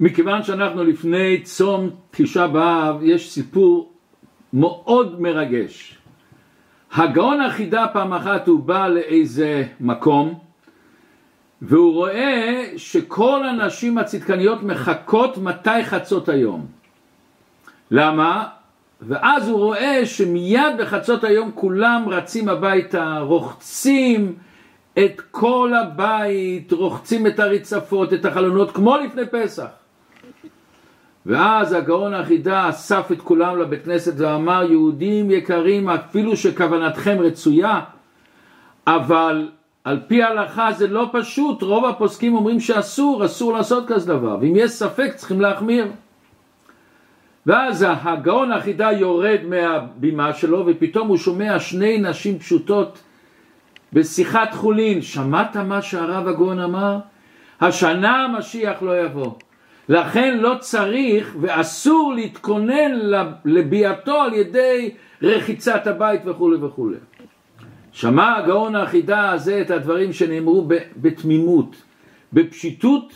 מכיוון שאנחנו לפני צום תשעה באב, יש סיפור מאוד מרגש. הגאון החידה פעם אחת הוא בא לאיזה מקום והוא רואה שכל הנשים הצדקניות מחכות מתי חצות היום. למה? ואז הוא רואה שמיד בחצות היום כולם רצים הביתה, רוחצים את כל הבית, רוחצים את הרצפות, את החלונות, כמו לפני פסח. ואז הגאון החידה אסף את כולם לבית כנסת ואמר יהודים יקרים אפילו שכוונתכם רצויה אבל על פי ההלכה זה לא פשוט. רוב הפוסקים אומרים שאסור אסור לעשות כזה דבר. ואם יש ספק צריכים להחמיר. ואז הגאון החידה יורד מהבימה שלו ופתאום הוא שומע שני נשים פשוטות בשיחת חולין. שמעת מה שהרב הגאון אמר? השנה המשיח לא יבוא לכן לא צריך ואסור להתכונן לביאתו על ידי רחיצת הבית וכולי וכולי. שמע הגאון האחידה הזה את הדברים שנאמרו בתמימות, בפשיטות,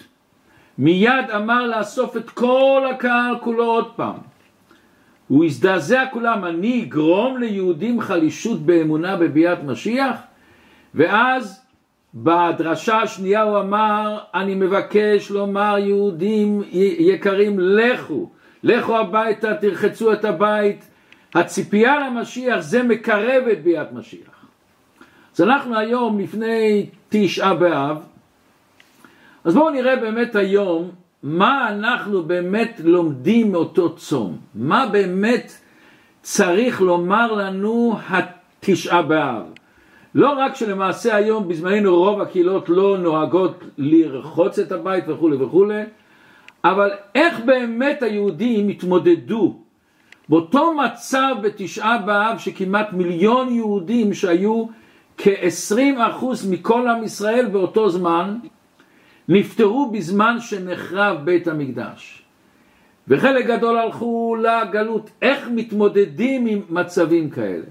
מיד אמר לאסוף את כל הקהל כולו עוד פעם. הוא הזדעזע כולם, אני אגרום ליהודים חלישות באמונה בביאת משיח? ואז בדרשה השנייה הוא אמר, אני מבקש לומר יהודים יקרים, לכו, לכו הביתה, תרחצו את הבית. הציפייה למשיח זה מקרב את ביאת משיח. אז אנחנו היום לפני תשעה באב, אז בואו נראה באמת היום מה אנחנו באמת לומדים מאותו צום, מה באמת צריך לומר לנו התשעה באב. לא רק שלמעשה היום בזמננו רוב הקהילות לא נוהגות לרחוץ את הבית וכולי וכולי, אבל איך באמת היהודים התמודדו באותו מצב בתשעה באב שכמעט מיליון יהודים שהיו כ-20% מכל עם ישראל באותו זמן נפטרו בזמן שנחרב בית המקדש. וחלק גדול הלכו לגלות איך מתמודדים עם מצבים כאלה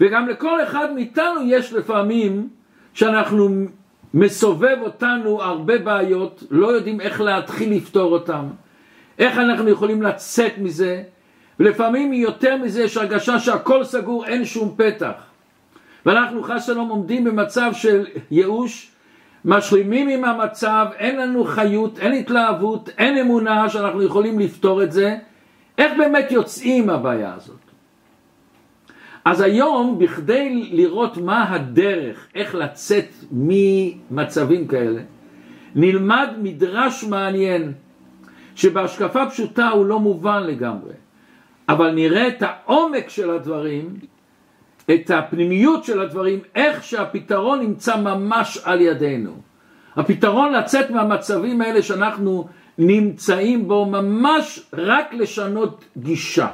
וגם לכל אחד מאיתנו יש לפעמים שאנחנו מסובב אותנו הרבה בעיות, לא יודעים איך להתחיל לפתור אותם, איך אנחנו יכולים לצאת מזה, ולפעמים יותר מזה יש הרגשה שהכל סגור, אין שום פתח. ואנחנו חס שלום עומדים במצב של ייאוש, משלימים עם המצב, אין לנו חיות, אין התלהבות, אין אמונה שאנחנו יכולים לפתור את זה. איך באמת יוצאים מהבעיה הזאת? אז היום, בכדי לראות מה הדרך, איך לצאת ממצבים כאלה, נלמד מדרש מעניין, שבהשקפה פשוטה הוא לא מובן לגמרי, אבל נראה את העומק של הדברים, את הפנימיות של הדברים, איך שהפתרון נמצא ממש על ידינו. הפתרון לצאת מהמצבים האלה שאנחנו נמצאים בו, ממש רק לשנות גישה,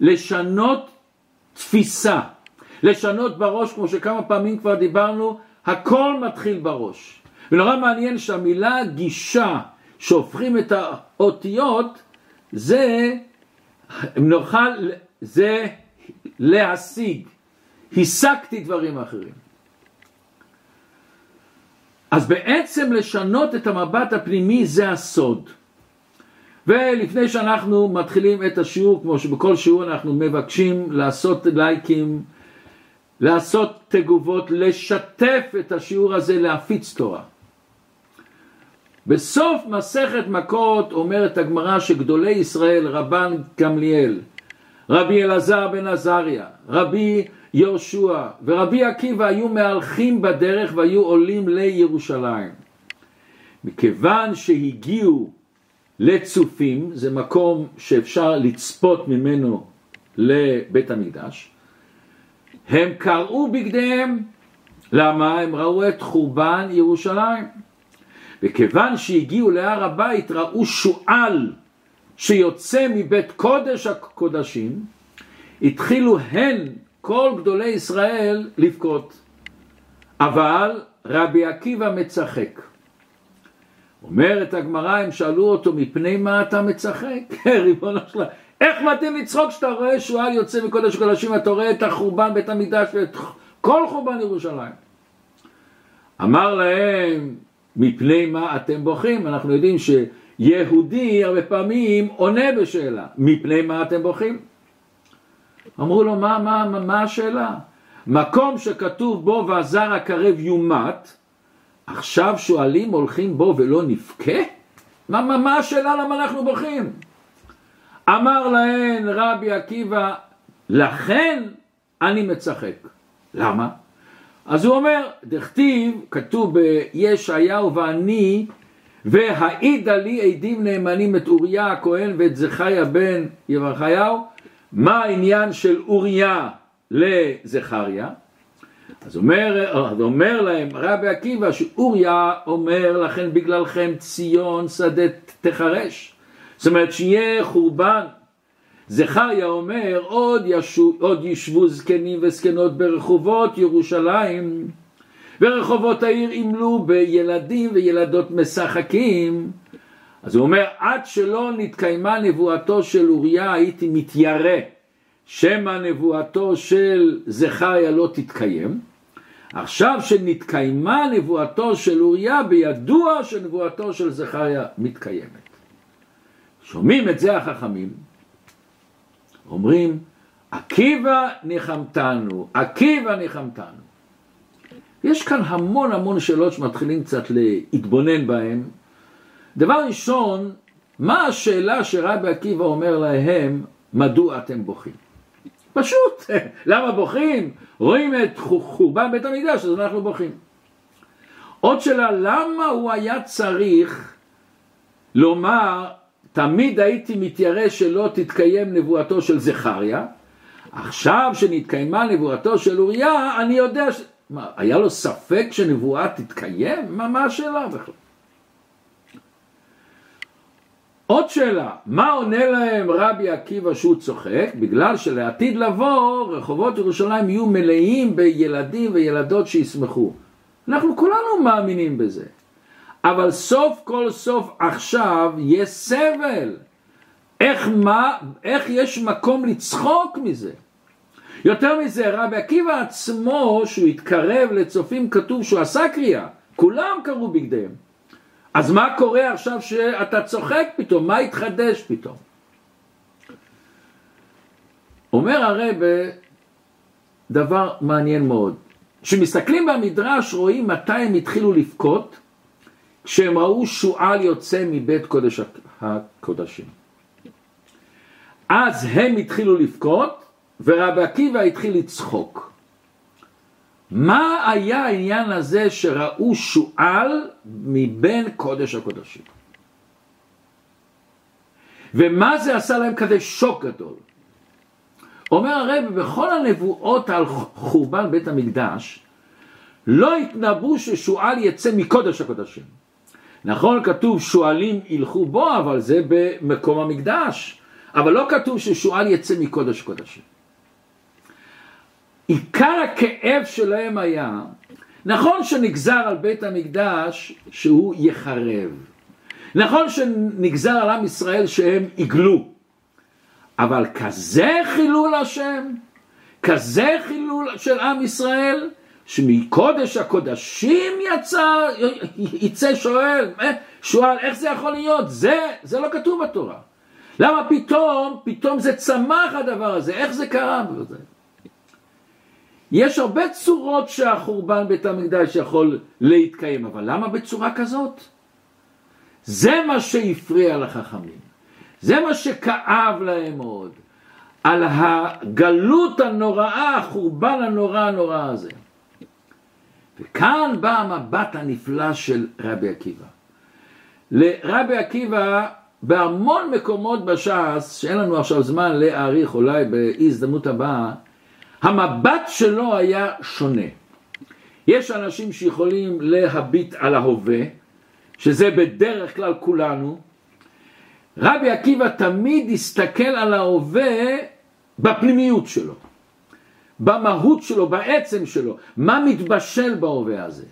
לשנות תפיסה, לשנות בראש, כמו שכמה פעמים כבר דיברנו, הכל מתחיל בראש. ונורא מעניין שהמילה גישה, שהופכים את האותיות, זה נוכל, זה להשיג. השגתי דברים אחרים. אז בעצם לשנות את המבט הפנימי זה הסוד. ולפני שאנחנו מתחילים את השיעור, כמו שבכל שיעור אנחנו מבקשים לעשות לייקים, לעשות תגובות, לשתף את השיעור הזה, להפיץ תורה. בסוף מסכת מכות אומרת הגמרא שגדולי ישראל, רבן גמליאל, רבי אלעזר בן עזריה, רבי יהושע ורבי עקיבא היו מהלכים בדרך והיו עולים לירושלים. מכיוון שהגיעו לצופים, זה מקום שאפשר לצפות ממנו לבית המקדש, הם קראו בגדיהם, למה? הם ראו את חורבן ירושלים. וכיוון שהגיעו להר הבית ראו שועל שיוצא מבית קודש הקודשים, התחילו הן כל גדולי ישראל לבכות. אבל רבי עקיבא מצחק. אומרת הגמרא, הם שאלו אותו, מפני מה אתה מצחק? ריבונו שלה, איך מתאים לצחוק כשאתה רואה שועל יוצא מקודש קודשים, אתה רואה את החורבן בית המקדש ואת כל חורבן ירושלים. אמר להם, מפני מה אתם בוכים? אנחנו יודעים יהודי הרבה פעמים עונה בשאלה, מפני מה אתם בוכים? אמרו לו, מה, מה, מה, מה השאלה? מקום שכתוב בו והזר הקרב יומת, עכשיו שואלים הולכים בו ולא נבכה? מה, מה, מה השאלה למה אנחנו בוכים? אמר להן רבי עקיבא, לכן אני מצחק. למה? אז הוא אומר, דכתיב, כתוב בישעיהו ואני, והעידה לי עדים נאמנים את אוריה הכהן ואת זכריה בן יברכיהו, מה העניין של אוריה לזכריה? אז אומר, אז אומר להם רבי עקיבא שאוריה אומר לכן בגללכם ציון שדה תחרש. זאת אומרת שיהיה חורבן. זכריה אומר עוד, ישו, עוד ישבו זקנים וזקנות ברחובות ירושלים ורחובות העיר ימלאו בילדים וילדות משחקים. אז הוא אומר עד שלא נתקיימה נבואתו של אוריה הייתי מתיירא שמא נבואתו של זכריה לא תתקיים עכשיו שנתקיימה נבואתו של אוריה בידוע שנבואתו של זכריה מתקיימת. שומעים את זה החכמים אומרים עקיבא ניחמתנו, עקיבא ניחמתנו. יש כאן המון המון שאלות שמתחילים קצת להתבונן בהן. דבר ראשון, מה השאלה שרבי עקיבא אומר להם, מדוע אתם בוכים? פשוט, למה בוכים? רואים את חורבן בית המקדש, אז אנחנו בוכים. עוד שאלה, למה הוא היה צריך לומר, תמיד הייתי מתיירא שלא תתקיים נבואתו של זכריה, עכשיו שנתקיימה נבואתו של אוריה, אני יודע ש... מה, היה לו ספק שנבואה תתקיים? מה, מה השאלה בכלל? עוד שאלה, מה עונה להם רבי עקיבא שהוא צוחק? בגלל שלעתיד לבוא רחובות ירושלים יהיו מלאים בילדים וילדות שישמחו. אנחנו כולנו מאמינים בזה. אבל סוף כל סוף עכשיו יש סבל. איך, מה, איך יש מקום לצחוק מזה? יותר מזה, רבי עקיבא עצמו, שהוא התקרב לצופים, כתוב שהוא עשה קריאה. כולם קראו בגדיהם. אז מה קורה עכשיו שאתה צוחק פתאום? מה התחדש פתאום? אומר הרב דבר מעניין מאוד. כשמסתכלים במדרש רואים מתי הם התחילו לבכות כשהם ראו שועל יוצא מבית קודש הקודשים. אז הם התחילו לבכות ורבי עקיבא התחיל לצחוק. מה היה העניין הזה שראו שועל מבין קודש הקודשים? ומה זה עשה להם כזה שוק גדול? אומר הרב, בכל הנבואות על חורבן בית המקדש, לא התנבאו ששועל יצא מקודש הקודשים. נכון, כתוב שועלים ילכו בו, אבל זה במקום המקדש. אבל לא כתוב ששועל יצא מקודש הקודשים. עיקר הכאב שלהם היה, נכון שנגזר על בית המקדש שהוא יחרב, נכון שנגזר על עם ישראל שהם יגלו, אבל כזה חילול השם, כזה חילול של עם ישראל, שמקודש הקודשים יצא, יצא שואל, אה, שואל איך זה יכול להיות? זה, זה לא כתוב בתורה. למה פתאום, פתאום זה צמח הדבר הזה, איך זה קרה? יש הרבה צורות שהחורבן בית המקדש יכול להתקיים, אבל למה בצורה כזאת? זה מה שהפריע לחכמים, זה מה שכאב להם מאוד, על הגלות הנוראה, החורבן הנורא הנורא הזה. וכאן בא המבט הנפלא של רבי עקיבא. לרבי עקיבא בהמון מקומות בש"ס, שאין לנו עכשיו זמן להעריך אולי בהזדמנות הבאה, המבט שלו היה שונה. יש אנשים שיכולים להביט על ההווה, שזה בדרך כלל כולנו. רבי עקיבא תמיד הסתכל על ההווה בפנימיות שלו, במהות שלו, בעצם שלו, מה מתבשל בהווה הזה,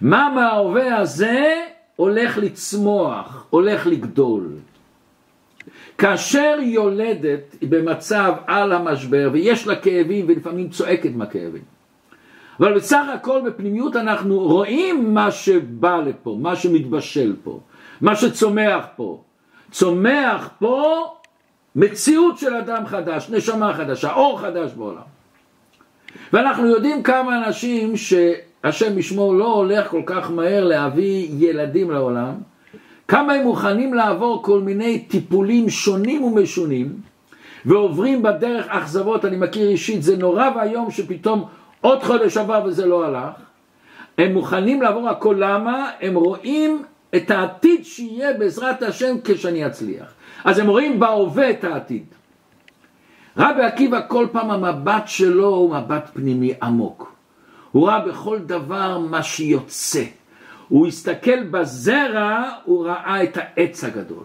מה מההווה הזה הולך לצמוח, הולך לגדול. כאשר יולדת במצב על המשבר ויש לה כאבים ולפעמים צועקת מהכאבים. אבל בסך הכל בפנימיות אנחנו רואים מה שבא לפה, מה שמתבשל פה, מה שצומח פה. צומח פה מציאות של אדם חדש, נשמה חדשה, אור חדש בעולם. ואנחנו יודעים כמה אנשים שהשם ישמור לא הולך כל כך מהר להביא ילדים לעולם, כמה הם מוכנים לעבור כל מיני טיפולים שונים ומשונים, ועוברים בדרך אכזבות, אני מכיר אישית, זה נורא ואיום שפתאום עוד חודש עבר וזה לא הלך. הם מוכנים לעבור הכל, למה? הם רואים את העתיד שיהיה בעזרת השם כשאני אצליח. אז הם רואים בהווה את העתיד. רבי עקיבא כל פעם המבט שלו הוא מבט פנימי עמוק. הוא ראה בכל דבר מה שיוצא. הוא הסתכל בזרע, הוא ראה את העץ הגדול.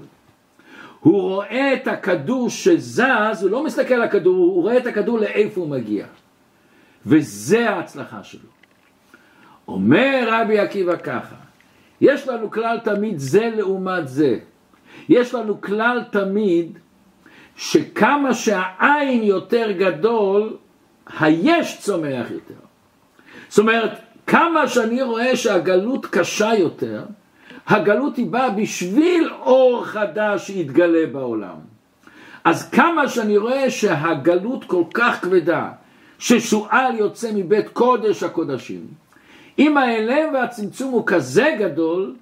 הוא רואה את הכדור שזז, הוא לא מסתכל על הכדור, הוא רואה את הכדור לאיפה הוא מגיע. וזה ההצלחה שלו. אומר רבי עקיבא ככה, יש לנו כלל תמיד זה לעומת זה. יש לנו כלל תמיד שכמה שהעין יותר גדול, היש צומח יותר. זאת אומרת, כמה שאני רואה שהגלות קשה יותר, הגלות היא באה בשביל אור חדש שיתגלה בעולם. אז כמה שאני רואה שהגלות כל כך כבדה, ששועל יוצא מבית קודש הקודשים, אם ההלם והצמצום הוא כזה גדול,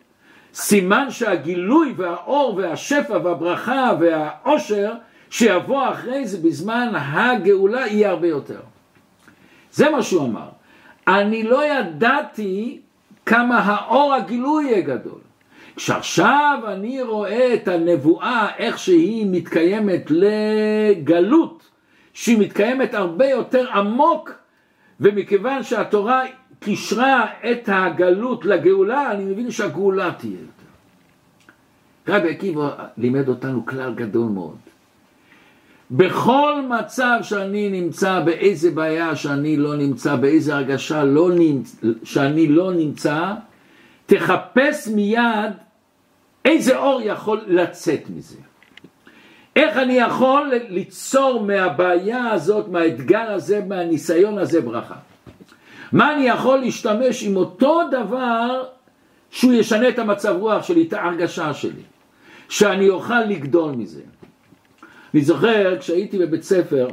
סימן שהגילוי והאור והשפע והברכה והעושר שיבוא אחרי זה בזמן הגאולה יהיה הרבה יותר. זה מה שהוא אמר. אני לא ידעתי כמה האור הגילוי יהיה גדול. כשעכשיו אני רואה את הנבואה, איך שהיא מתקיימת לגלות, שהיא מתקיימת הרבה יותר עמוק, ומכיוון שהתורה קישרה את הגלות לגאולה, אני מבין שהגאולה תהיה יותר. רבי עקיבא לימד אותנו כלל גדול מאוד. בכל מצב שאני נמצא, באיזה בעיה שאני לא נמצא, באיזה הרגשה לא נמצ... שאני לא נמצא, תחפש מיד איזה אור יכול לצאת מזה. איך אני יכול ליצור מהבעיה הזאת, מהאתגר הזה, מהניסיון הזה ברכה. מה אני יכול להשתמש עם אותו דבר שהוא ישנה את המצב רוח שלי, את ההרגשה שלי, שאני אוכל לגדול מזה. אני זוכר כשהייתי בבית ספר,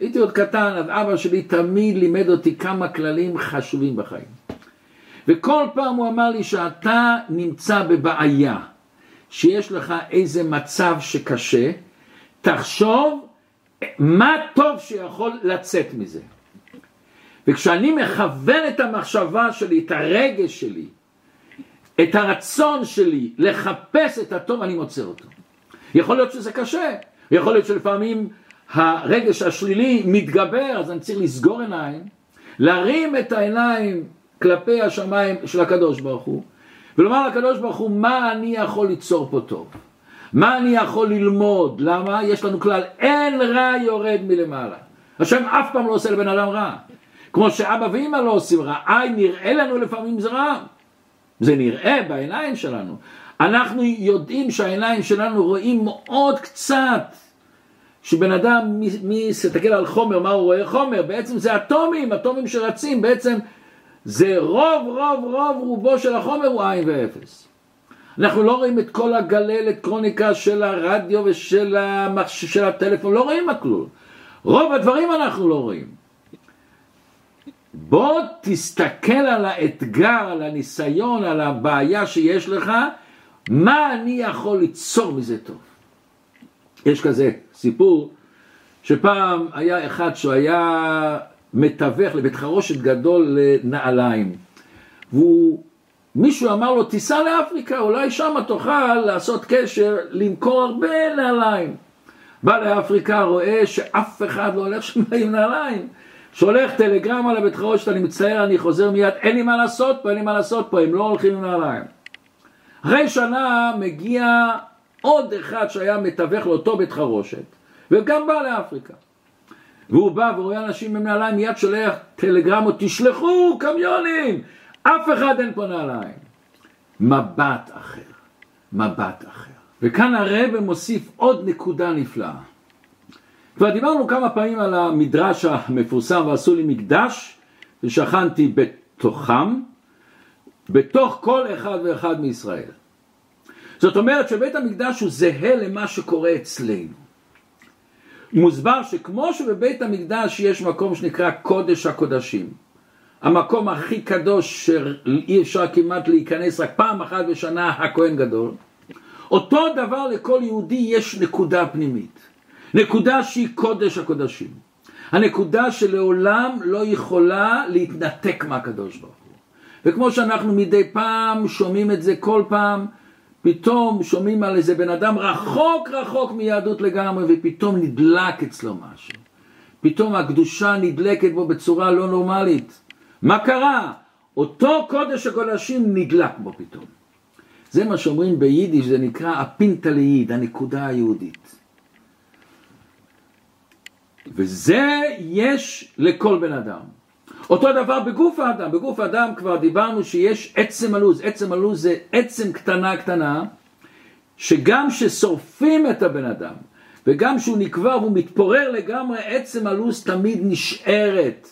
הייתי עוד קטן, אז אבא שלי תמיד לימד אותי כמה כללים חשובים בחיים. וכל פעם הוא אמר לי שאתה נמצא בבעיה, שיש לך איזה מצב שקשה, תחשוב מה טוב שיכול לצאת מזה. וכשאני מכוון את המחשבה שלי, את הרגש שלי, את הרצון שלי לחפש את הטוב, אני מוצא אותו. יכול להיות שזה קשה, יכול להיות שלפעמים הרגש השלילי מתגבר, אז אני צריך לסגור עיניים, להרים את העיניים כלפי השמיים של הקדוש ברוך הוא, ולומר לקדוש ברוך הוא, מה אני יכול ליצור פה טוב? מה אני יכול ללמוד? למה? יש לנו כלל, אין רע יורד מלמעלה. השם אף פעם לא עושה לבן אדם רע. כמו שאבא ואמא לא עושים רע, איי נראה לנו לפעמים זה רע. זה נראה בעיניים שלנו. אנחנו יודעים שהעיניים שלנו רואים מאוד קצת. שבן אדם מסתכל על חומר, מה הוא רואה? חומר, בעצם זה אטומים, אטומים שרצים, בעצם זה רוב רוב רוב רובו של החומר הוא עין ואפס. אנחנו לא רואים את כל הגלי אלקטרוניקה של הרדיו ושל המחש... של הטלפון, לא רואים הכלול. רוב הדברים אנחנו לא רואים. בוא תסתכל על האתגר, על הניסיון, על הבעיה שיש לך, מה אני יכול ליצור מזה טוב. יש כזה סיפור שפעם היה אחד שהוא היה מתווך לבית חרושת גדול לנעליים והוא, מישהו אמר לו תיסע לאפריקה אולי שם תוכל לעשות קשר למכור הרבה נעליים בא לאפריקה רואה שאף אחד לא הולך שם עם נעליים שולח טלגרמה לבית חרושת, אני מצטער, אני חוזר מיד, אין לי מה לעשות פה, אין לי מה לעשות פה, הם לא הולכים עם נעליים. אחרי שנה מגיע עוד אחד שהיה מתווך לאותו בית חרושת, וגם בא לאפריקה. והוא בא ורואה אנשים עם נעליים, מיד שולח טלגרמות, תשלחו קמיונים, אף אחד אין פה נעליים. מבט אחר, מבט אחר. וכאן הרב מוסיף עוד נקודה נפלאה. כבר דיברנו כמה פעמים על המדרש המפורסם ועשו לי מקדש ושכנתי בתוכם, בתוך כל אחד ואחד מישראל. זאת אומרת שבית המקדש הוא זהה למה שקורה אצלנו. מוסבר שכמו שבבית המקדש יש מקום שנקרא קודש הקודשים, המקום הכי קדוש שאי אפשר כמעט להיכנס רק פעם אחת בשנה הכהן גדול, אותו דבר לכל יהודי יש נקודה פנימית, נקודה שהיא קודש הקודשים, הנקודה שלעולם לא יכולה להתנתק מהקדוש ברוך וכמו שאנחנו מדי פעם שומעים את זה כל פעם פתאום שומעים על איזה בן אדם רחוק רחוק מיהדות לגמרי ופתאום נדלק אצלו משהו. פתאום הקדושה נדלקת בו בצורה לא נורמלית. מה קרה? אותו קודש הקודשים נדלק בו פתאום. זה מה שאומרים ביידיש, זה נקרא הפינטליעיד, הנקודה היהודית. וזה יש לכל בן אדם. אותו דבר בגוף האדם, בגוף האדם כבר דיברנו שיש עצם הלוז, עצם הלוז זה עצם קטנה קטנה, שגם ששורפים את הבן אדם, וגם שהוא נקבר והוא מתפורר לגמרי, עצם הלוז תמיד נשארת.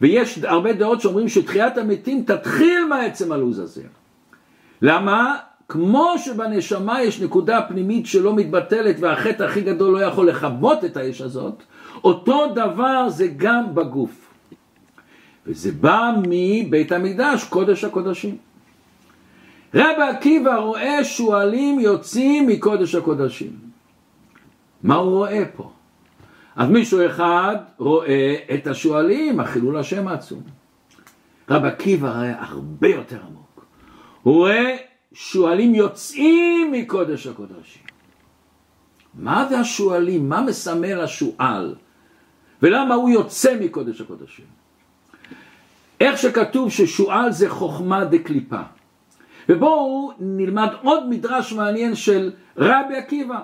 ויש הרבה דעות שאומרים שתחיית המתים תתחיל מהעצם הלוז הזה. למה? כמו שבנשמה יש נקודה פנימית שלא מתבטלת והחטא הכי גדול לא יכול לכבות את האש הזאת, אותו דבר זה גם בגוף. וזה בא מבית המקדש, קודש הקודשים. רבי עקיבא רואה שועלים יוצאים מקודש הקודשים. מה הוא רואה פה? אז מישהו אחד רואה את השועלים, החילול השם העצום. רבי עקיבא רואה הרבה יותר עמוק. הוא רואה שועלים יוצאים מקודש הקודשים. מה זה השועלים? מה מסמל השועל? ולמה הוא יוצא מקודש הקודשים? איך שכתוב ששועל זה חוכמה דקליפה. ובואו נלמד עוד מדרש מעניין של רבי עקיבא.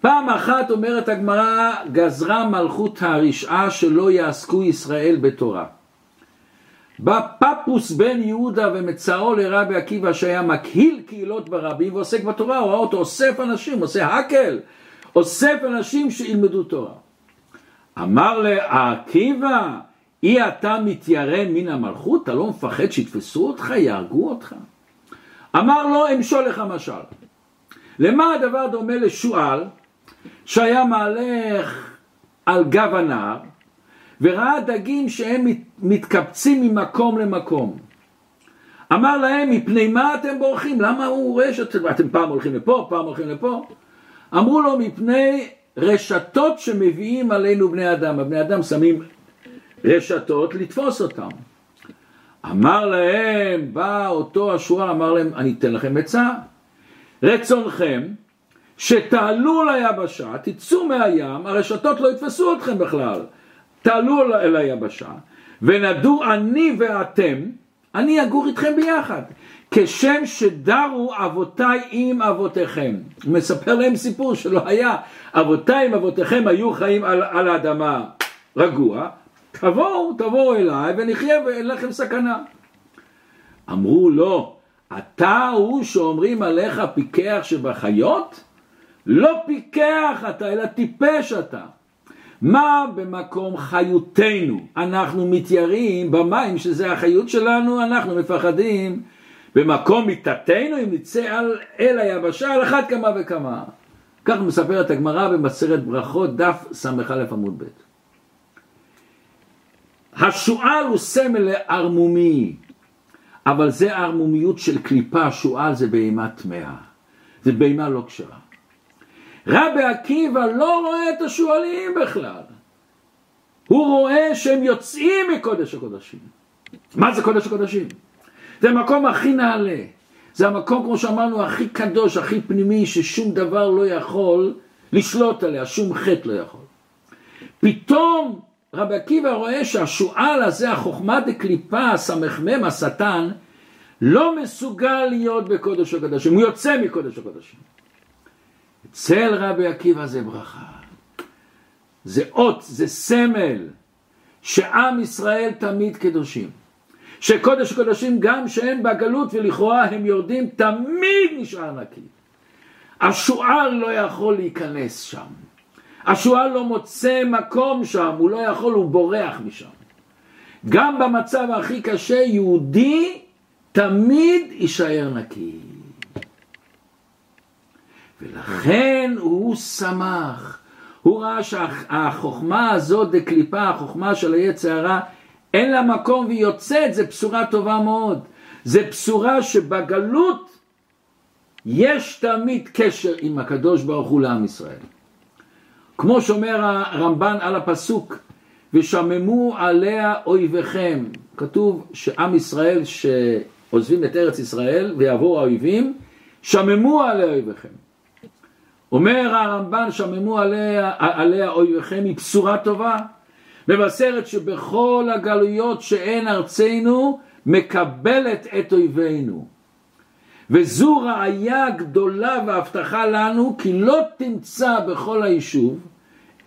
פעם אחת אומרת הגמרא, גזרה מלכות הרשעה שלא יעסקו ישראל בתורה. בא פפוס בן יהודה ומצאו לרבי עקיבא שהיה מקהיל קהילות ברבים ועוסק בתורה, הוא ראה אותו אוסף אנשים, עושה הקל, אוסף אנשים שילמדו תורה. אמר לעקיבא, אי אתה מתיירא מן המלכות? אתה לא מפחד שיתפסו אותך, יהרגו אותך? אמר לו, אמשול לך משל. למה הדבר דומה לשועל שהיה מהלך על גב הנהר וראה דגים שהם מתקבצים ממקום למקום. אמר להם, מפני מה אתם בורחים? למה הוא רואה שאתם פעם הולכים לפה, פעם הולכים לפה? אמרו לו, מפני רשתות שמביאים עלינו בני אדם. הבני אדם שמים רשתות לתפוס אותם. אמר להם, בא אותו השועל, אמר להם, אני אתן לכם עצה. רצונכם שתעלו ליבשה, תצאו מהים, הרשתות לא יתפסו אתכם בכלל. תעלו אל היבשה, ונדעו אני ואתם, אני אגור איתכם ביחד. כשם שדרו אבותיי עם אבותיכם. הוא מספר להם סיפור שלא היה. אבותיי עם אבותיכם היו חיים על, על האדמה רגוע, תבואו, תבואו אליי ונחיה ואין לכם סכנה. אמרו לא, אתה הוא שאומרים עליך פיקח שבחיות? לא פיקח אתה, אלא טיפש אתה. מה במקום חיותנו? אנחנו מתיירים במים שזה החיות שלנו, אנחנו מפחדים במקום מיתתנו אם נצא על, אל היבשה על אחת כמה וכמה. כך מספרת הגמרא במסרת ברכות דף ס"א עמוד ב'. השועל הוא סמל לערמומי, אבל זה ערמומיות של קליפה, שועל זה בהמה טמאה, זה בהמה לא כשרה. רבי עקיבא לא רואה את השועלים בכלל, הוא רואה שהם יוצאים מקודש הקודשים. מה זה קודש הקודשים? זה המקום הכי נעלה, זה המקום כמו שאמרנו הכי קדוש, הכי פנימי, ששום דבר לא יכול לשלוט עליה, שום חטא לא יכול. פתאום רבי עקיבא רואה שהשועל הזה, החוכמה דקליפה, הסמ"ם, השטן, לא מסוגל להיות בקודש הקודשים, הוא יוצא מקודש הקודשים. אצל רבי עקיבא זה ברכה, זה אות, זה סמל, שעם ישראל תמיד קדושים. שקודש הקודשים גם שהם בגלות ולכאורה הם יורדים, תמיד נשאר נקי. השועל לא יכול להיכנס שם. השועל לא מוצא מקום שם, הוא לא יכול, הוא בורח משם. גם במצב הכי קשה, יהודי תמיד יישאר נקי. ולכן הוא שמח. הוא ראה שהחוכמה הזאת דקליפה, החוכמה של היצר הרע, אין לה מקום והיא יוצאת, זו בשורה טובה מאוד. זו בשורה שבגלות יש תמיד קשר עם הקדוש ברוך הוא לעם ישראל. כמו שאומר הרמב"ן על הפסוק, ושממו עליה אויביכם. כתוב שעם ישראל שעוזבים את ארץ ישראל ויעבור האויבים, שממו עליה אויביכם. אומר הרמב"ן, שממו עליה, עליה אויביכם, היא בשורה טובה. מבשרת שבכל הגלויות שאין ארצנו, מקבלת את אויבינו. וזו ראיה גדולה והבטחה לנו כי לא תמצא בכל היישוב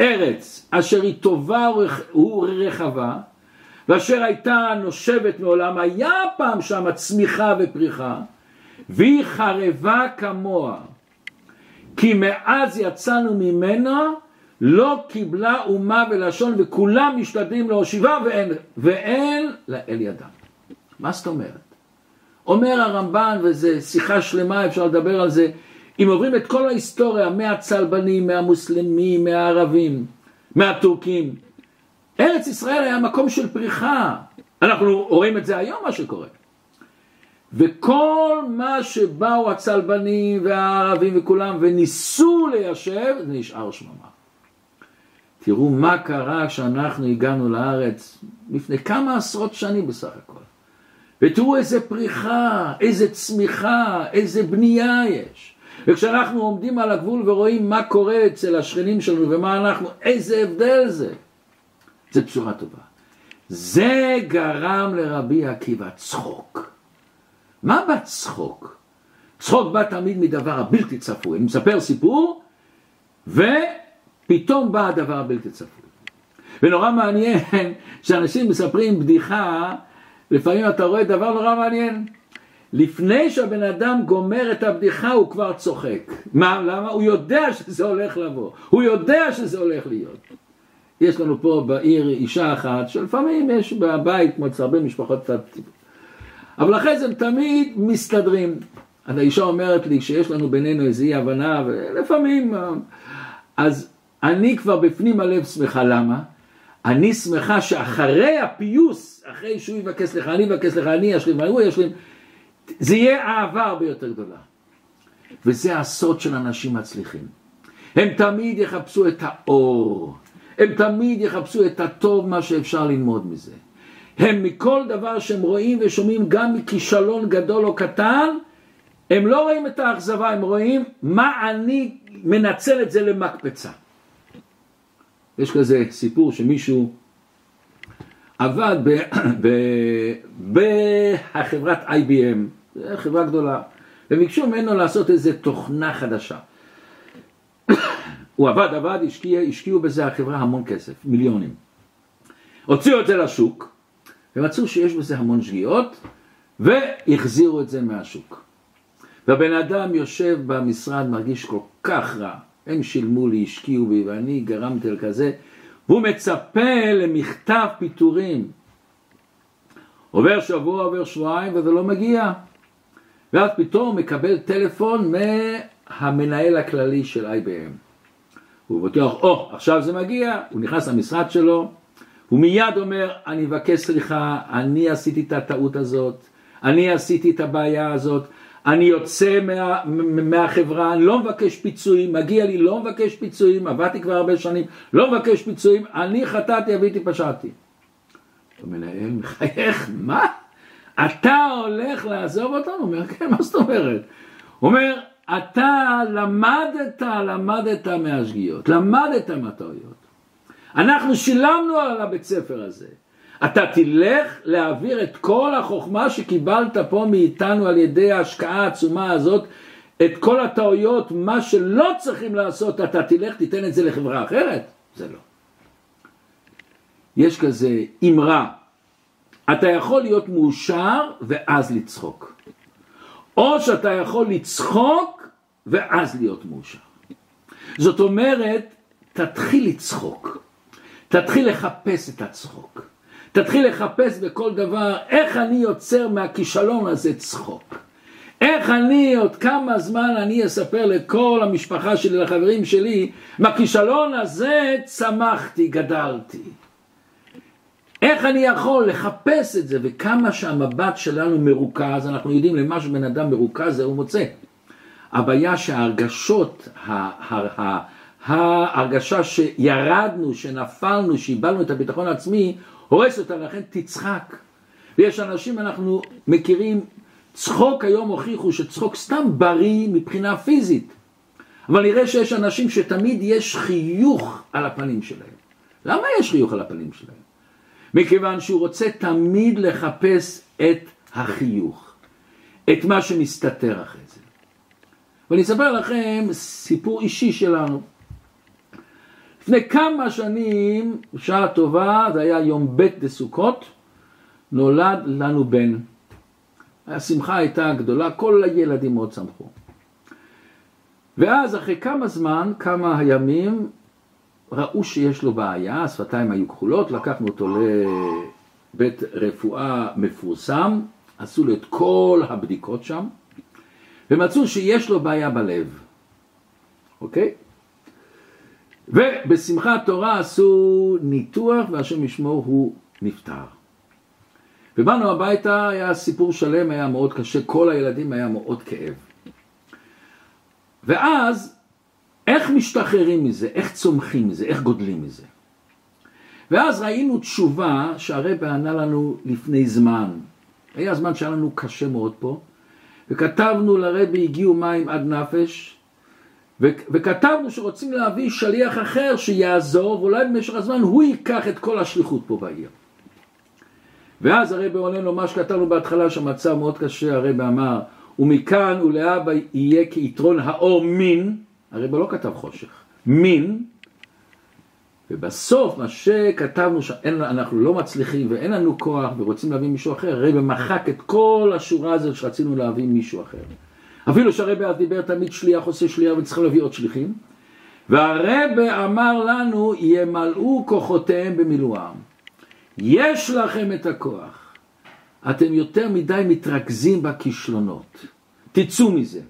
ארץ אשר היא טובה ורחבה ואשר הייתה נושבת מעולם היה פעם שם צמיחה ופריחה והיא חרבה כמוה כי מאז יצאנו ממנה לא קיבלה אומה ולשון וכולם משתדלים להושיבה ואין, ואין לאל ידם. מה זאת אומרת? אומר הרמב"ן, וזו שיחה שלמה, אפשר לדבר על זה, אם עוברים את כל ההיסטוריה מהצלבנים, מהמוסלמים, מהערבים, מהטורקים, ארץ ישראל היה מקום של פריחה. אנחנו רואים את זה היום מה שקורה. וכל מה שבאו הצלבנים והערבים וכולם וניסו ליישב, זה נשאר שממה. תראו מה קרה כשאנחנו הגענו לארץ לפני כמה עשרות שנים בסך הכל. ותראו איזה פריחה, איזה צמיחה, איזה בנייה יש. וכשאנחנו עומדים על הגבול ורואים מה קורה אצל השכנים שלנו ומה אנחנו, איזה הבדל זה. זה בשורה טובה. זה גרם לרבי עקיבא צחוק. מה בא צחוק? צחוק בא תמיד מדבר הבלתי צפוי. אני מספר סיפור, ופתאום בא הדבר הבלתי צפוי. ונורא מעניין שאנשים מספרים בדיחה לפעמים אתה רואה דבר נורא מעניין. לפני שהבן אדם גומר את הבדיחה הוא כבר צוחק. מה, למה? הוא יודע שזה הולך לבוא. הוא יודע שזה הולך להיות. יש לנו פה בעיר אישה אחת שלפעמים יש בבית כמו אצל הרבה משפחות קצת... אבל אחרי זה הם תמיד מסתדרים. אז האישה אומרת לי שיש לנו בינינו איזו אי הבנה ולפעמים... אז אני כבר בפנים הלב שמחה. למה? אני שמחה שאחרי הפיוס, אחרי שהוא יבקש סליחה, אני אבקש סליחה, אני אשלים, והוא ישלים, זה יהיה אהבה הרבה יותר גדולה. וזה הסוד של אנשים מצליחים. הם תמיד יחפשו את האור, הם תמיד יחפשו את הטוב, מה שאפשר ללמוד מזה. הם מכל דבר שהם רואים ושומעים, גם מכישלון גדול או קטן, הם לא רואים את האכזבה, הם רואים מה אני מנצל את זה למקפצה. יש כזה סיפור שמישהו עבד בחברת IBM, חברה גדולה, וביקשו ממנו לעשות איזה תוכנה חדשה. הוא עבד, עבד, השקיע, השקיעו בזה החברה המון כסף, מיליונים. הוציאו את זה לשוק, ומצאו שיש בזה המון שגיאות, והחזירו את זה מהשוק. והבן אדם יושב במשרד, מרגיש כל כך רע. הם שילמו לי, השקיעו בי, ואני גרמתי על כזה, והוא מצפה למכתב פיטורים. עובר שבוע, עובר שבועיים, וזה לא מגיע. ואז פתאום הוא מקבל טלפון מהמנהל הכללי של IBM. הוא בטוח, או, oh, עכשיו זה מגיע, הוא נכנס למשרד שלו, הוא מיד אומר, אני מבקש סליחה, אני עשיתי את הטעות הזאת, אני עשיתי את הבעיה הזאת, אני יוצא מה, מהחברה, אני לא מבקש פיצויים, מגיע לי, לא מבקש פיצויים, עבדתי כבר הרבה שנים, לא מבקש פיצויים, אני חטאתי, אביתי, פשעתי. המנהל מחייך, מה? אתה הולך לעזוב אותנו? הוא אומר, כן, מה זאת אומרת? הוא אומר, אתה למדת, למדת מהשגיאות, למדת מהטעויות. אנחנו שילמנו על הבית ספר הזה. אתה תלך להעביר את כל החוכמה שקיבלת פה מאיתנו על ידי ההשקעה העצומה הזאת, את כל הטעויות, מה שלא צריכים לעשות, אתה תלך, תיתן את זה לחברה אחרת? זה לא. יש כזה אמרה, אתה יכול להיות מאושר ואז לצחוק. או שאתה יכול לצחוק ואז להיות מאושר. זאת אומרת, תתחיל לצחוק, תתחיל לחפש את הצחוק. תתחיל לחפש בכל דבר איך אני יוצר מהכישלון הזה צחוק. איך אני, עוד כמה זמן אני אספר לכל המשפחה שלי, לחברים שלי, מהכישלון הזה צמחתי, גדלתי. איך אני יכול לחפש את זה, וכמה שהמבט שלנו מרוכז, אנחנו יודעים למה שבן אדם מרוכז זה הוא מוצא. הבעיה שההרגשות, ההרגשה שירדנו, שנפלנו, שאיבדנו את הביטחון העצמי, הורס אותה, לכן תצחק. ויש אנשים, אנחנו מכירים, צחוק היום הוכיחו שצחוק סתם בריא מבחינה פיזית. אבל נראה שיש אנשים שתמיד יש חיוך על הפנים שלהם. למה יש חיוך על הפנים שלהם? מכיוון שהוא רוצה תמיד לחפש את החיוך, את מה שמסתתר אחרי זה. ואני אספר לכם סיפור אישי שלנו. לפני כמה שנים, בשעה טובה, זה היה יום ב' בסוכות, נולד לנו בן. השמחה הייתה גדולה, כל הילדים מאוד שמחו. ואז אחרי כמה זמן, כמה ימים, ראו שיש לו בעיה, השפתיים היו כחולות, לקחנו אותו לבית רפואה מפורסם, עשו לו את כל הבדיקות שם, ומצאו שיש לו בעיה בלב, אוקיי? ובשמחת תורה עשו ניתוח והשם ישמור הוא נפטר. ובאנו הביתה, היה סיפור שלם, היה מאוד קשה, כל הילדים היה מאוד כאב. ואז איך משתחררים מזה, איך צומחים מזה, איך גודלים מזה. ואז ראינו תשובה שהרבא ענה לנו לפני זמן. היה זמן שהיה לנו קשה מאוד פה, וכתבנו לרבי הגיעו מים עד נפש, וכתבנו שרוצים להביא שליח אחר שיעזור, ואולי במשך הזמן הוא ייקח את כל השליחות פה בעיר. ואז הרבי עונה לו מה שכתבנו בהתחלה שהמצב מאוד קשה, הרבי אמר, ומכאן ולהבא יהיה כיתרון האור מין, הרב לא כתב חושך, מין, ובסוף מה שכתבנו שאנחנו לא מצליחים ואין לנו כוח ורוצים להביא מישהו אחר, הרב מחק את כל השורה הזאת שרצינו להביא מישהו אחר. אפילו שהרב אז דיבר תמיד שליח עושה שליח וצריך להביא עוד שליחים. והרב אמר לנו, ימלאו כוחותיהם במילואם. יש לכם את הכוח. אתם יותר מדי מתרכזים בכישלונות. תצאו מזה.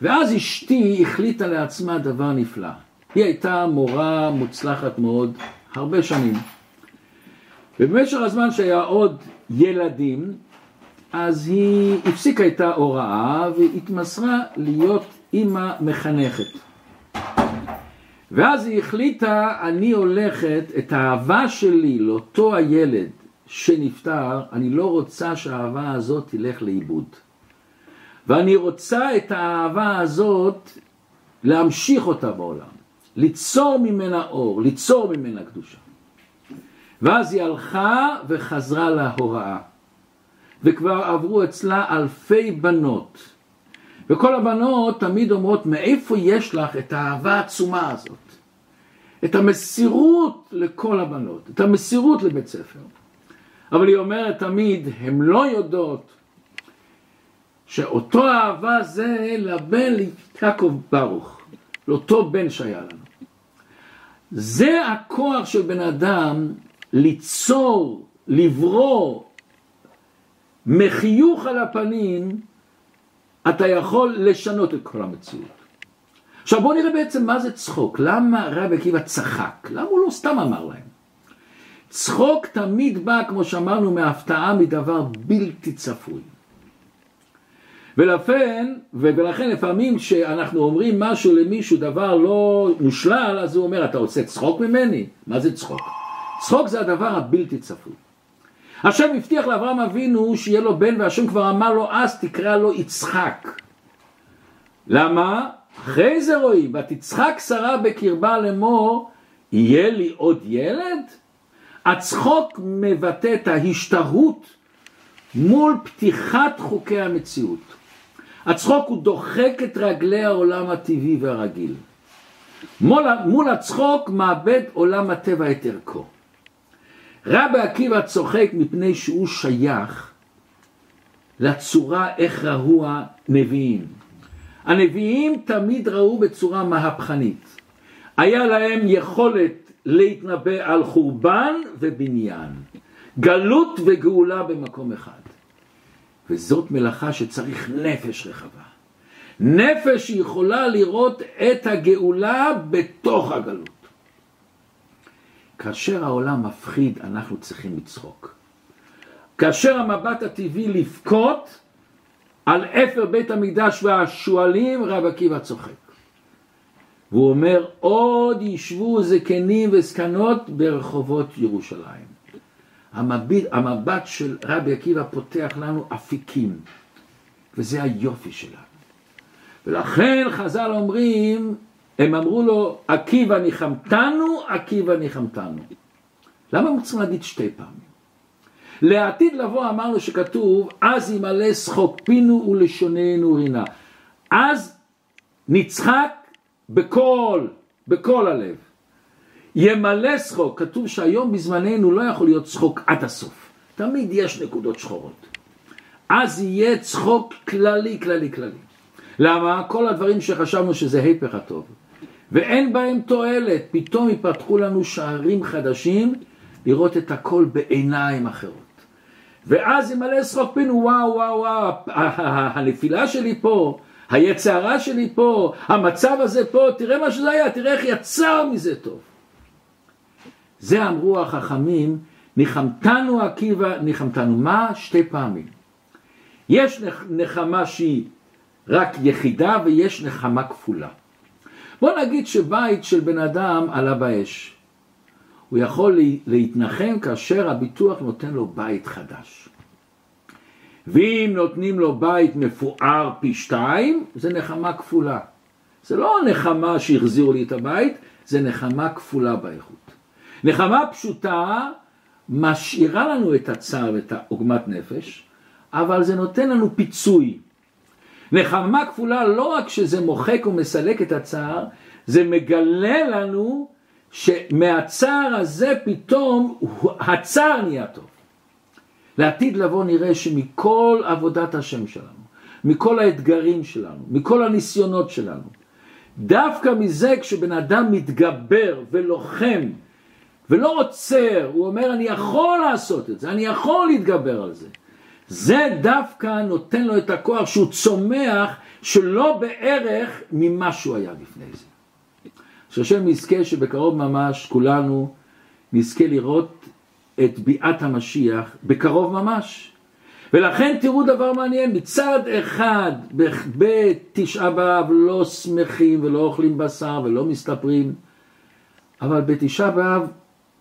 ואז אשתי החליטה לעצמה דבר נפלא. היא הייתה מורה מוצלחת מאוד, הרבה שנים. ובמשך הזמן שהיה עוד ילדים, אז היא הפסיקה את ההוראה והתמסרה להיות אימא מחנכת. ואז היא החליטה, אני הולכת, את האהבה שלי לאותו הילד שנפטר, אני לא רוצה שהאהבה הזאת תלך לאיבוד. ואני רוצה את האהבה הזאת להמשיך אותה בעולם, ליצור ממנה אור, ליצור ממנה קדושה. ואז היא הלכה וחזרה להוראה, וכבר עברו אצלה אלפי בנות. וכל הבנות תמיד אומרות, מאיפה יש לך את האהבה העצומה הזאת? את המסירות לכל הבנות, את המסירות לבית ספר. אבל היא אומרת תמיד, הן לא יודעות שאותו אהבה זה לבן ליעקב ברוך, לאותו בן שהיה לנו. זה הכוח של בן אדם ליצור, לברוא, מחיוך על הפנים, אתה יכול לשנות את כל המציאות. עכשיו בואו נראה בעצם מה זה צחוק, למה רבי עקיבא צחק, למה הוא לא סתם אמר להם? צחוק תמיד בא, כמו שאמרנו, מהפתעה מדבר בלתי צפוי. ולכן, ולכן לפעמים כשאנחנו אומרים משהו למישהו, דבר לא מושלל, אז הוא אומר, אתה עושה צחוק ממני? מה זה צחוק? צחוק זה הדבר הבלתי צפוי. השם הבטיח לאברהם אבינו שיהיה לו בן, והשם כבר אמר לו, אז תקרא לו יצחק. למה? אחרי זה רואים, ותצחק שרה בקרבה לאמור, יהיה לי עוד ילד? הצחוק מבטא את ההשתהות מול פתיחת חוקי המציאות. הצחוק הוא דוחק את רגלי העולם הטבעי והרגיל. מול, מול הצחוק מאבד עולם הטבע את ערכו. רבי עקיבא צוחק מפני שהוא שייך לצורה איך ראו הנביאים. הנביאים תמיד ראו בצורה מהפכנית. היה להם יכולת להתנבא על חורבן ובניין, גלות וגאולה במקום אחד. וזאת מלאכה שצריך נפש רחבה. נפש שיכולה לראות את הגאולה בתוך הגלות. כאשר העולם מפחיד, אנחנו צריכים לצחוק. כאשר המבט הטבעי לבכות על אפר בית המקדש והשועלים, רב עקיבא צוחק. והוא אומר, עוד ישבו זקנים וזקנות ברחובות ירושלים. המבט, המבט של רבי עקיבא פותח לנו אפיקים, וזה היופי שלנו. ולכן חז"ל אומרים, הם אמרו לו, עקיבא ניחמתנו, עקיבא ניחמתנו. למה הם צריכים להגיד שתי פעמים? לעתיד לבוא אמרנו שכתוב, אז ימלא שחוק פינו ולשוננו רינה. אז נצחק בכל, בכל הלב. ימלא שחוק, כתוב שהיום בזמננו לא יכול להיות צחוק עד הסוף. תמיד יש נקודות שחורות. אז יהיה צחוק כללי, כללי, כללי. למה? כל הדברים שחשבנו שזה היפך הטוב. ואין בהם תועלת, פתאום יפתחו לנו שערים חדשים לראות את הכל בעיניים אחרות. ואז ימלא שחוק פינו, וואו וואו וואו, הנפילה שלי פה, היצרה שלי פה, המצב הזה פה, תראה מה שזה היה, תראה איך יצר מזה טוב. זה אמרו החכמים, ניחמתנו עקיבא, ניחמתנו. מה? שתי פעמים. יש נחמה שהיא רק יחידה ויש נחמה כפולה. בוא נגיד שבית של בן אדם עלה באש. הוא יכול להתנחם כאשר הביטוח נותן לו בית חדש. ואם נותנים לו בית מפואר פי שתיים, זה נחמה כפולה. זה לא נחמה שהחזירו לי את הבית, זה נחמה כפולה באיכות. נחמה פשוטה משאירה לנו את הצער ואת העוגמת נפש, אבל זה נותן לנו פיצוי. נחמה כפולה לא רק שזה מוחק ומסלק את הצער, זה מגלה לנו שמהצער הזה פתאום הצער נהיה טוב. לעתיד לבוא נראה שמכל עבודת השם שלנו, מכל האתגרים שלנו, מכל הניסיונות שלנו, דווקא מזה כשבן אדם מתגבר ולוחם ולא עוצר, הוא אומר אני יכול לעשות את זה, אני יכול להתגבר על זה. זה דווקא נותן לו את הכוח שהוא צומח שלא בערך ממה שהוא היה לפני זה. שהשם יזכה שבקרוב ממש כולנו נזכה לראות את ביאת המשיח בקרוב ממש. ולכן תראו דבר מעניין, מצד אחד בתשעה באב לא שמחים ולא אוכלים בשר ולא מסתפרים, אבל בתשעה באב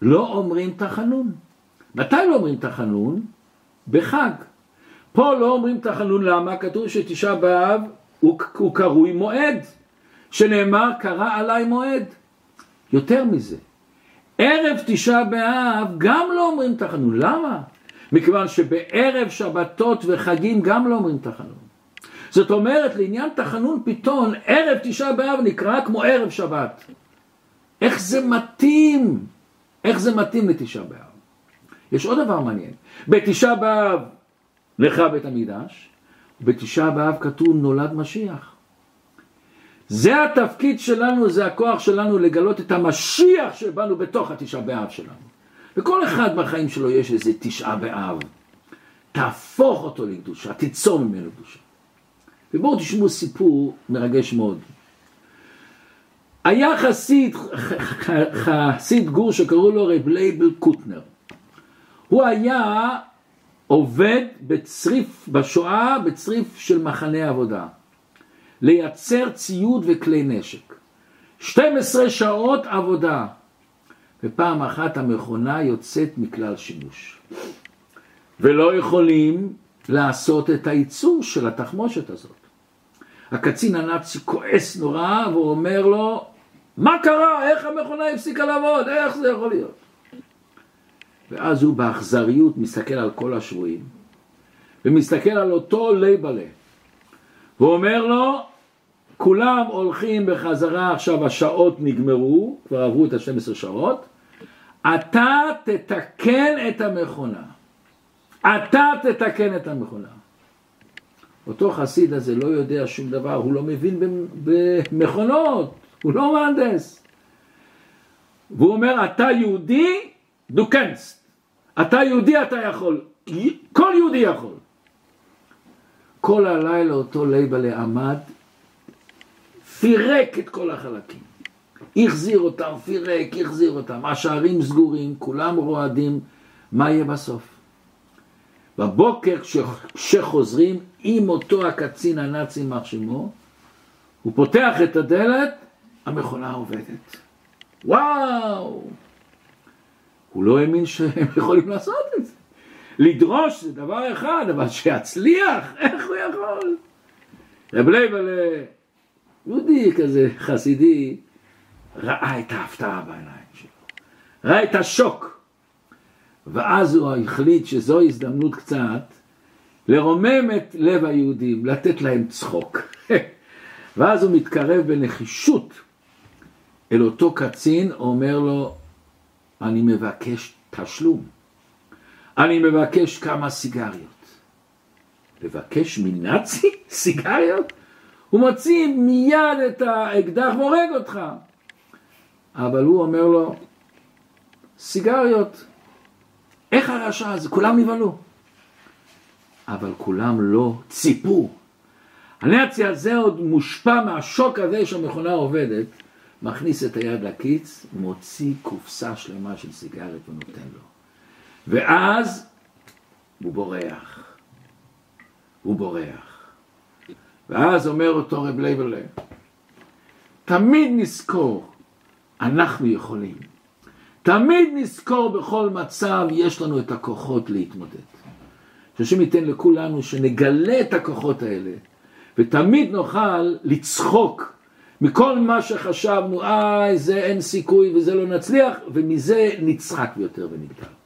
לא אומרים תחנון. מתי לא אומרים תחנון? בחג. פה לא אומרים תחנון, למה? כתוב שתשעה באב הוא, הוא קרוי מועד, שנאמר קרא עליי מועד. יותר מזה, ערב תשעה באב גם לא אומרים תחנון, למה? מכיוון שבערב שבתות וחגים גם לא אומרים תחנון. זאת אומרת, לעניין תחנון פתאום, ערב תשעה באב נקרא כמו ערב שבת. איך זה מתאים? איך זה מתאים לתשעה באב? יש עוד דבר מעניין. בתשעה באב לך בית המקדש, בתשעה באב כתוב נולד משיח. זה התפקיד שלנו, זה הכוח שלנו לגלות את המשיח שבאנו בתוך התשעה באב שלנו. וכל אחד בחיים שלו יש איזה תשעה באב. תהפוך אותו לקדושה, תיצור ממנו קדושה. ובואו תשמעו סיפור מרגש מאוד. היה חסיד, חסיד גור שקראו לו רב לייבל קוטנר. הוא היה עובד בצריף, בשואה, בצריף של מחנה עבודה. לייצר ציוד וכלי נשק. 12 שעות עבודה, ופעם אחת המכונה יוצאת מכלל שימוש. ולא יכולים לעשות את הייצור של התחמושת הזאת. הקצין הנאצי כועס נורא והוא אומר לו, מה קרה? איך המכונה הפסיקה לעבוד? איך זה יכול להיות? ואז הוא באכזריות מסתכל על כל השבויים ומסתכל על אותו לייבלה והוא אומר לו, כולם הולכים בחזרה, עכשיו השעות נגמרו, כבר עברו את ה-12 שעות, אתה תתקן את המכונה. אתה תתקן את המכונה. אותו חסיד הזה לא יודע שום דבר, הוא לא מבין במכונות, הוא לא מהנדס. והוא אומר, אתה יהודי, דו קנסט. אתה יהודי, אתה יכול. כל יהודי יכול. כל הלילה אותו לייבלה עמד, פירק את כל החלקים. החזיר אותם, פירק, החזיר אותם. השערים סגורים, כולם רועדים, מה יהיה בסוף? בבוקר כשחוזרים עם אותו הקצין הנאצי מחשימו, הוא פותח את הדלת, המכונה עובדת. וואו! הוא לא האמין שהם יכולים לעשות את זה. לדרוש זה דבר אחד, אבל שיצליח, איך הוא יכול? רב לייבלה, יהודי כזה חסידי, ראה את ההפתעה בעיניים שלו, ראה את השוק, ואז הוא החליט שזו הזדמנות קצת לרומם את לב היהודים, לתת להם צחוק. ואז הוא מתקרב בנחישות אל אותו קצין, אומר לו, אני מבקש תשלום. אני מבקש כמה סיגריות. לבקש מנאצי סיגריות? הוא מוציא מיד את האקדח והורג אותך. אבל הוא אומר לו, סיגריות, איך הרשע הזה? כולם נבהלו. אבל כולם לא ציפו. הנאצי הזה עוד מושפע מהשוק הזה שהמכונה עובדת, מכניס את היד לקיץ, מוציא קופסה שלמה של סיגריות ונותן לו. ואז הוא בורח. הוא בורח. ואז אומר אותו רב לייבלה, תמיד נזכור, אנחנו יכולים. תמיד נזכור בכל מצב, יש לנו את הכוחות להתמודד. שהשם ייתן לכולנו שנגלה את הכוחות האלה, ותמיד נוכל לצחוק מכל מה שחשבנו, איי, זה אין סיכוי וזה לא נצליח, ומזה נצחק יותר ונגדל.